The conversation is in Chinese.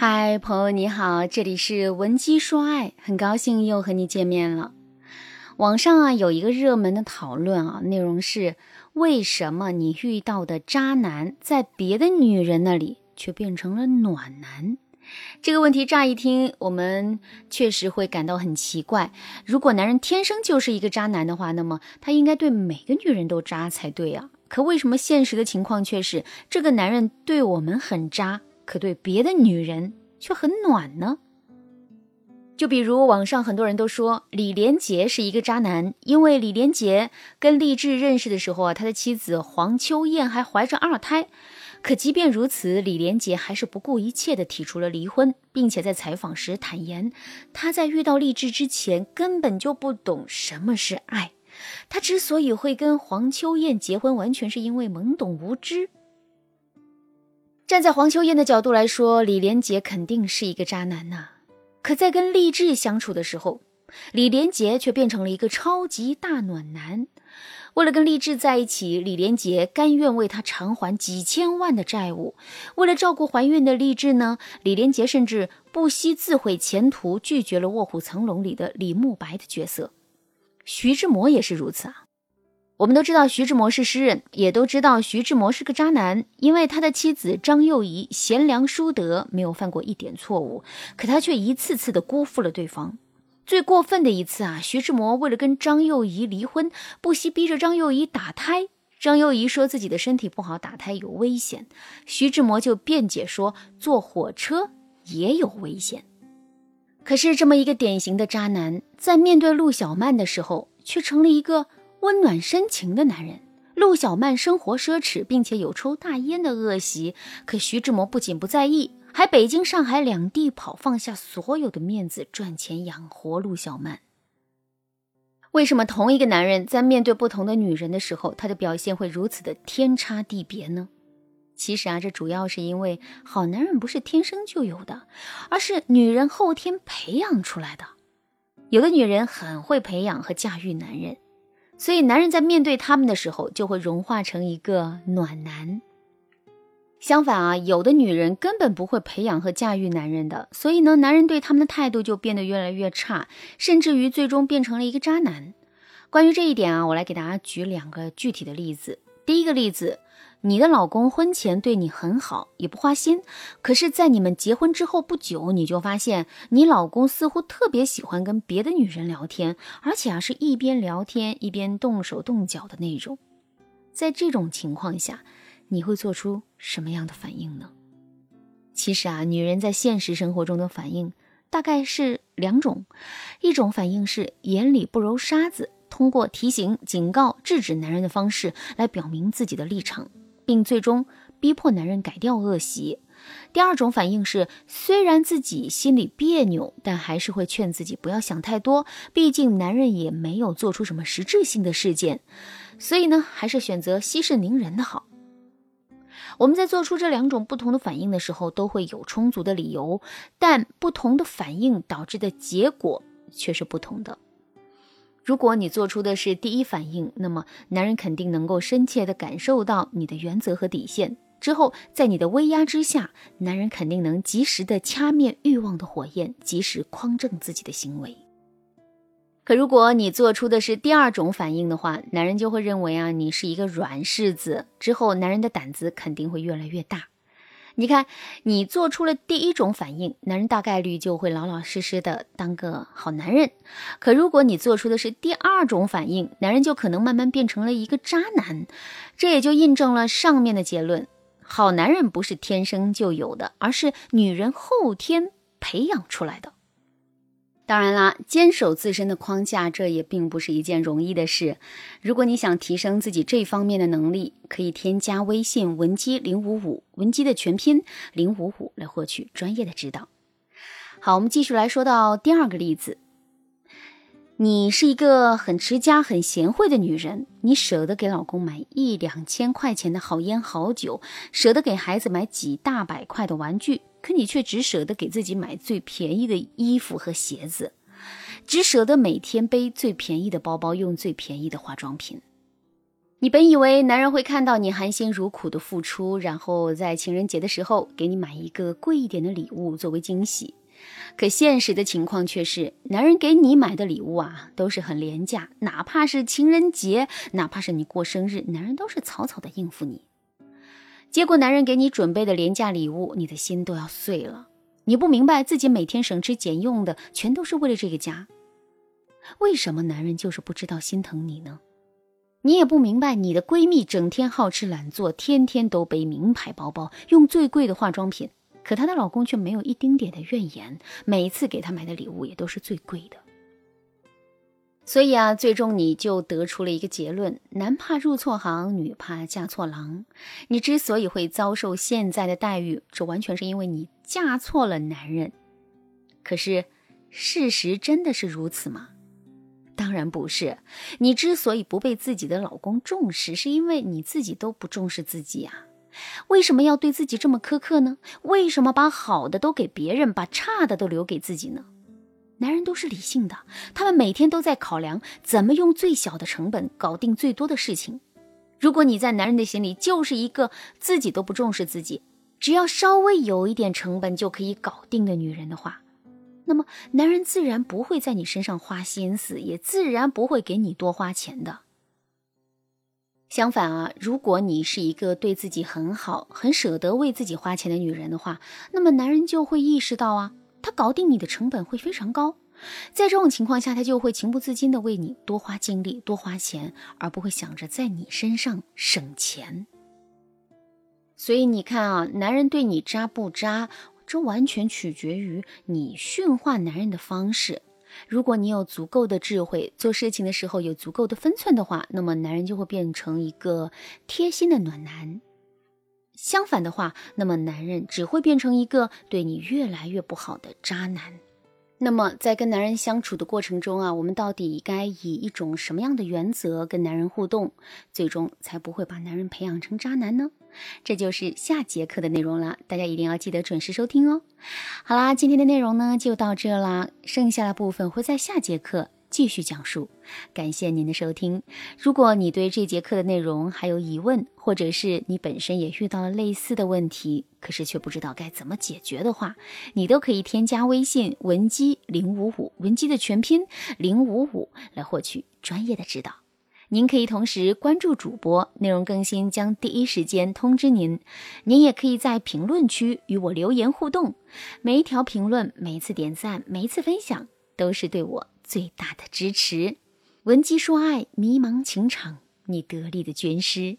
嗨，朋友你好，这里是文姬说爱，很高兴又和你见面了。网上啊有一个热门的讨论啊，内容是为什么你遇到的渣男在别的女人那里却变成了暖男？这个问题乍一听，我们确实会感到很奇怪。如果男人天生就是一个渣男的话，那么他应该对每个女人都渣才对啊。可为什么现实的情况却是这个男人对我们很渣？可对别的女人却很暖呢。就比如网上很多人都说李连杰是一个渣男，因为李连杰跟励志认识的时候啊，他的妻子黄秋燕还怀着二胎。可即便如此，李连杰还是不顾一切的提出了离婚，并且在采访时坦言，他在遇到励志之前根本就不懂什么是爱。他之所以会跟黄秋燕结婚，完全是因为懵懂无知。站在黄秋燕的角度来说，李连杰肯定是一个渣男呐。可在跟励志相处的时候，李连杰却变成了一个超级大暖男。为了跟励志在一起，李连杰甘愿为他偿还几千万的债务。为了照顾怀孕的励志呢，李连杰甚至不惜自毁前途，拒绝了《卧虎藏龙》里的李慕白的角色。徐志摩也是如此啊。我们都知道徐志摩是诗人，也都知道徐志摩是个渣男，因为他的妻子张幼仪贤良淑德，没有犯过一点错误，可他却一次次的辜负了对方。最过分的一次啊，徐志摩为了跟张幼仪离婚，不惜逼着张幼仪打胎。张幼仪说自己的身体不好，打胎有危险，徐志摩就辩解说坐火车也有危险。可是这么一个典型的渣男，在面对陆小曼的时候，却成了一个。温暖深情的男人，陆小曼生活奢侈，并且有抽大烟的恶习。可徐志摩不仅不在意，还北京、上海两地跑，放下所有的面子赚钱养活陆小曼。为什么同一个男人在面对不同的女人的时候，他的表现会如此的天差地别呢？其实啊，这主要是因为好男人不是天生就有的，而是女人后天培养出来的。有的女人很会培养和驾驭男人。所以，男人在面对他们的时候，就会融化成一个暖男。相反啊，有的女人根本不会培养和驾驭男人的，所以呢，男人对他们的态度就变得越来越差，甚至于最终变成了一个渣男。关于这一点啊，我来给大家举两个具体的例子。第一个例子。你的老公婚前对你很好，也不花心，可是，在你们结婚之后不久，你就发现你老公似乎特别喜欢跟别的女人聊天，而且啊，是一边聊天一边动手动脚的那种。在这种情况下，你会做出什么样的反应呢？其实啊，女人在现实生活中的反应大概是两种，一种反应是眼里不揉沙子，通过提醒、警告、制止男人的方式来表明自己的立场。并最终逼迫男人改掉恶习。第二种反应是，虽然自己心里别扭，但还是会劝自己不要想太多，毕竟男人也没有做出什么实质性的事件，所以呢，还是选择息事宁人的好。我们在做出这两种不同的反应的时候，都会有充足的理由，但不同的反应导致的结果却是不同的。如果你做出的是第一反应，那么男人肯定能够深切地感受到你的原则和底线。之后，在你的威压之下，男人肯定能及时地掐灭欲望的火焰，及时匡正自己的行为。可如果你做出的是第二种反应的话，男人就会认为啊，你是一个软柿子。之后，男人的胆子肯定会越来越大。你看，你做出了第一种反应，男人大概率就会老老实实的当个好男人。可如果你做出的是第二种反应，男人就可能慢慢变成了一个渣男。这也就印证了上面的结论：好男人不是天生就有的，而是女人后天培养出来的。当然啦，坚守自身的框架，这也并不是一件容易的事。如果你想提升自己这方面的能力，可以添加微信文姬零五五，文姬的全拼零五五，来获取专业的指导。好，我们继续来说到第二个例子。你是一个很持家、很贤惠的女人，你舍得给老公买一两千块钱的好烟好酒，舍得给孩子买几大百块的玩具。可你却只舍得给自己买最便宜的衣服和鞋子，只舍得每天背最便宜的包包，用最便宜的化妆品。你本以为男人会看到你含辛茹苦的付出，然后在情人节的时候给你买一个贵一点的礼物作为惊喜，可现实的情况却是，男人给你买的礼物啊都是很廉价，哪怕是情人节，哪怕是你过生日，男人都是草草的应付你。结果男人给你准备的廉价礼物，你的心都要碎了。你不明白自己每天省吃俭用的，全都是为了这个家。为什么男人就是不知道心疼你呢？你也不明白，你的闺蜜整天好吃懒做，天天都背名牌包包，用最贵的化妆品，可她的老公却没有一丁点的怨言，每次给她买的礼物也都是最贵的。所以啊，最终你就得出了一个结论：男怕入错行，女怕嫁错郎。你之所以会遭受现在的待遇，这完全是因为你嫁错了男人。可是，事实真的是如此吗？当然不是，你之所以不被自己的老公重视，是因为你自己都不重视自己啊。为什么要对自己这么苛刻呢？为什么把好的都给别人，把差的都留给自己呢？男人都是理性的，他们每天都在考量怎么用最小的成本搞定最多的事情。如果你在男人的心里就是一个自己都不重视自己，只要稍微有一点成本就可以搞定的女人的话，那么，男人自然不会在你身上花心思，也自然不会给你多花钱的。相反啊，如果你是一个对自己很好、很舍得为自己花钱的女人的话，那么男人就会意识到啊，他搞定你的成本会非常高。在这种情况下，他就会情不自禁的为你多花精力、多花钱，而不会想着在你身上省钱。所以你看啊，男人对你渣不渣？这完全取决于你驯化男人的方式。如果你有足够的智慧，做事情的时候有足够的分寸的话，那么男人就会变成一个贴心的暖男。相反的话，那么男人只会变成一个对你越来越不好的渣男。那么在跟男人相处的过程中啊，我们到底该以一种什么样的原则跟男人互动，最终才不会把男人培养成渣男呢？这就是下节课的内容了，大家一定要记得准时收听哦。好啦，今天的内容呢就到这啦，剩下的部分会在下节课继续讲述。感谢您的收听。如果你对这节课的内容还有疑问，或者是你本身也遇到了类似的问题，可是却不知道该怎么解决的话，你都可以添加微信文姬零五五，文姬的全拼零五五，来获取专业的指导。您可以同时关注主播，内容更新将第一时间通知您。您也可以在评论区与我留言互动，每一条评论、每一次点赞、每一次分享，都是对我最大的支持。闻鸡说爱，迷茫情场，你得力的军师。